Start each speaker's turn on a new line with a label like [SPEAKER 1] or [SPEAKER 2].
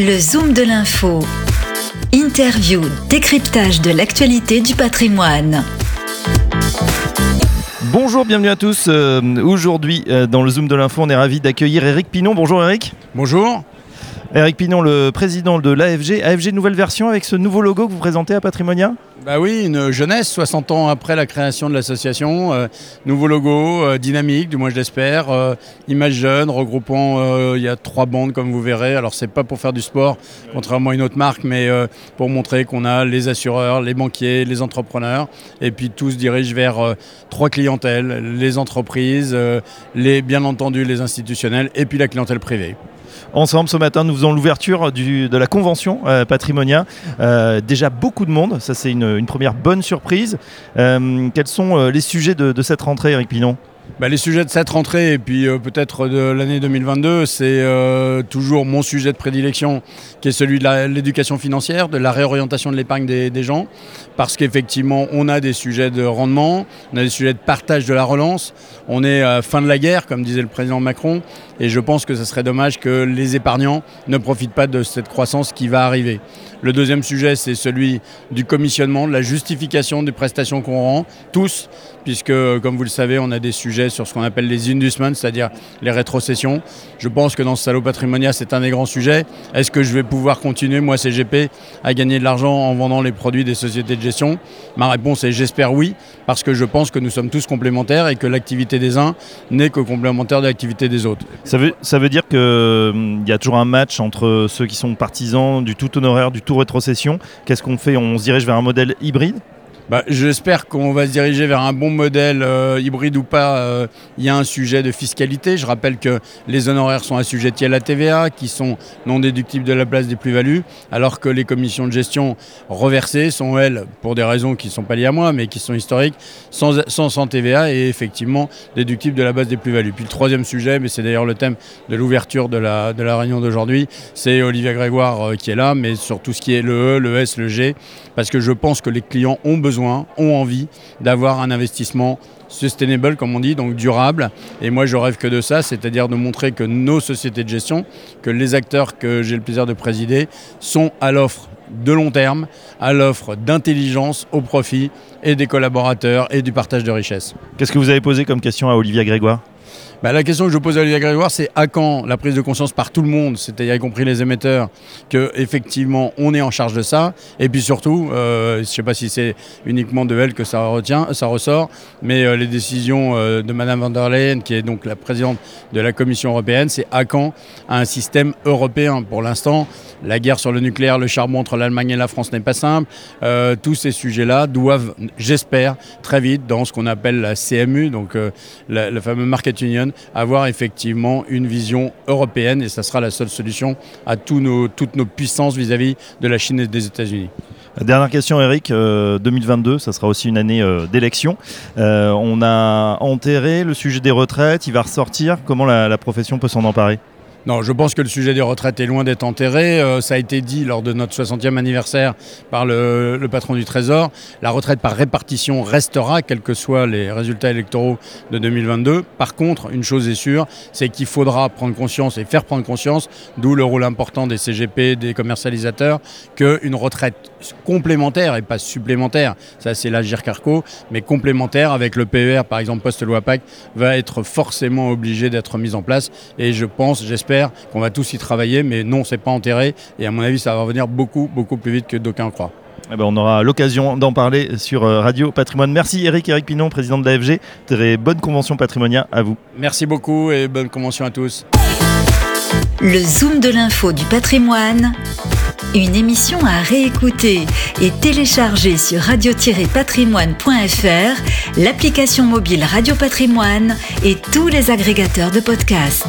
[SPEAKER 1] Le Zoom de l'info. Interview, décryptage de l'actualité du patrimoine.
[SPEAKER 2] Bonjour, bienvenue à tous. Euh, Aujourd'hui, euh, dans le Zoom de l'info, on est ravi d'accueillir Eric Pinon. Bonjour Eric.
[SPEAKER 3] Bonjour.
[SPEAKER 2] Eric Pinon, le président de l'AFG. AFG nouvelle version avec ce nouveau logo que vous présentez à Patrimonia?
[SPEAKER 3] Bah oui, une jeunesse, 60 ans après la création de l'association. euh, nouveau logo, euh, dynamique, du moins je l'espère. euh, image jeune, regroupant, il y a trois bandes comme vous verrez. Alors c'est pas pour faire du sport, contrairement à une autre marque, mais pour montrer qu'on a les assureurs, les banquiers, les entrepreneurs. Et puis tout se dirige vers trois clientèles, les entreprises, les, bien entendu les institutionnels et puis la clientèle privée.
[SPEAKER 2] Ensemble, ce matin, nous faisons l'ouverture de la convention euh, Patrimonia. Euh, déjà beaucoup de monde, ça c'est une, une première bonne surprise. Euh, quels sont euh, les sujets de, de cette rentrée, Eric Pinon
[SPEAKER 3] Bah, les sujets de cette rentrée et puis euh, peut-être de l'année 2022, c'est euh, toujours mon sujet de prédilection qui est celui de l'éducation financière, de la réorientation de l'épargne des, des gens. Parce qu'effectivement, on a des sujets de rendement, on a des sujets de partage de la relance, on est à fin de la guerre, comme disait le président Macron, et je pense que ce serait dommage que les épargnants ne profitent pas de cette croissance qui va arriver. Le deuxième sujet, c'est celui du commissionnement, de la justification des prestations qu'on rend, tous, puisque, comme vous le savez, on a des sujets sur ce qu'on appelle les inducements, c'est-à-dire les rétrocessions. Je pense que dans ce salaud patrimonia, c'est un des grands sujets. Est-ce que je vais pouvoir continuer, moi, CGP, à gagner de l'argent en vendant les produits des sociétés de gestion? Ma réponse est j'espère oui, parce que je pense que nous sommes tous complémentaires et que l'activité des uns n'est que complémentaire de l'activité des autres.
[SPEAKER 2] ça veut, ça veut dire qu'il y a toujours un match entre ceux qui sont partisans du tout honoraire, du tout rétrocession. Qu'est-ce qu'on fait? On se dirige vers un modèle hybride?
[SPEAKER 3] Bah, J'espère qu'on va se diriger vers un bon modèle euh, hybride ou pas. euh, Il y a un sujet de fiscalité. Je rappelle que les honoraires sont assujettis à la TVA, qui sont non déductibles de la place des plus-values, alors que les commissions de gestion reversées sont, elles, pour des raisons qui ne sont pas liées à moi, mais qui sont historiques, sans, sans, TVA et effectivement déductibles de la base des plus-values. Puis le troisième sujet, mais c'est d'ailleurs le thème de l'ouverture de la, de la réunion d'aujourd'hui, c'est Olivier Grégoire euh, qui est là, mais sur tout ce qui est le E, le S, le G, parce que je pense que les clients ont besoin, ont envie d'avoir un investissement sustainable, comme on dit, donc durable. Et moi, je rêve que de ça, c'est-à-dire de montrer que nos sociétés de gestion, que les acteurs que j'ai le plaisir de présider, sont à l'offre de long terme, à l'offre d'intelligence au profit et des collaborateurs et du partage de richesses.
[SPEAKER 2] Qu'est-ce que vous avez posé comme question à Olivier Grégoire?
[SPEAKER 3] Bah, la question que je pose à Olivier Grégoire, c'est à quand la prise de conscience par tout le monde, c'est-à-dire y compris les émetteurs, que effectivement on est en charge de ça. Et puis surtout, euh, je ne sais pas si c'est uniquement de elle que ça retient, ça ressort, mais euh, les décisions euh, de Madame van der Leyen, qui est donc la présidente de la Commission européenne, c'est à quand un système européen. Pour l'instant, la guerre sur le nucléaire, le charbon entre l'Allemagne et la France n'est pas simple. Tous ces sujets-là doivent, j'espère, très vite dans ce qu'on appelle la CMU, donc la, la Market Union, avoir effectivement une vision européenne et ça sera la seule solution à toutes nos puissances vis-à-vis de la Chine et des États-Unis.
[SPEAKER 2] Dernière question, Eric. Euh, 2022, ça sera aussi une année euh, d'élection. Euh, on a enterré le sujet des retraites. Il va ressortir. Comment la profession peut s'en emparer?
[SPEAKER 3] Non, je pense que le sujet des retraites est loin d'être enterré. Euh, ça a été dit lors de notre 60e anniversaire par le, patron du Trésor. La retraite par répartition restera, quels que soient les résultats électoraux de 2022. Par contre, une chose est sûre, c'est qu'il faudra prendre conscience et faire prendre conscience, d'où le rôle important des CGP, des commercialisateurs, qu'une retraite complémentaire et pas supplémentaire, ça c'est l'Agir Carco, mais complémentaire avec le PER, par exemple post-loi PAC, va être forcément obligé d'être mise en place. Et je pense, j'espère qu'on va tous y travailler, mais non, c'est pas enterré. Et à mon avis, ça va revenir beaucoup, beaucoup plus vite que d'aucuns croient.
[SPEAKER 2] Eh ben, On aura l'occasion d'en parler sur euh, Radio Patrimoine. Merci Eric, Eric Pinon, président de l'AFG. Très bonne convention Patrimonia à vous.
[SPEAKER 3] Merci beaucoup et bonne convention à tous.
[SPEAKER 1] Le Zoom de l'info du patrimoine. Une émission à réécouter et télécharger sur radio-patrimoine.fr, l'application mobile Radio Patrimoine et tous les agrégateurs de podcasts.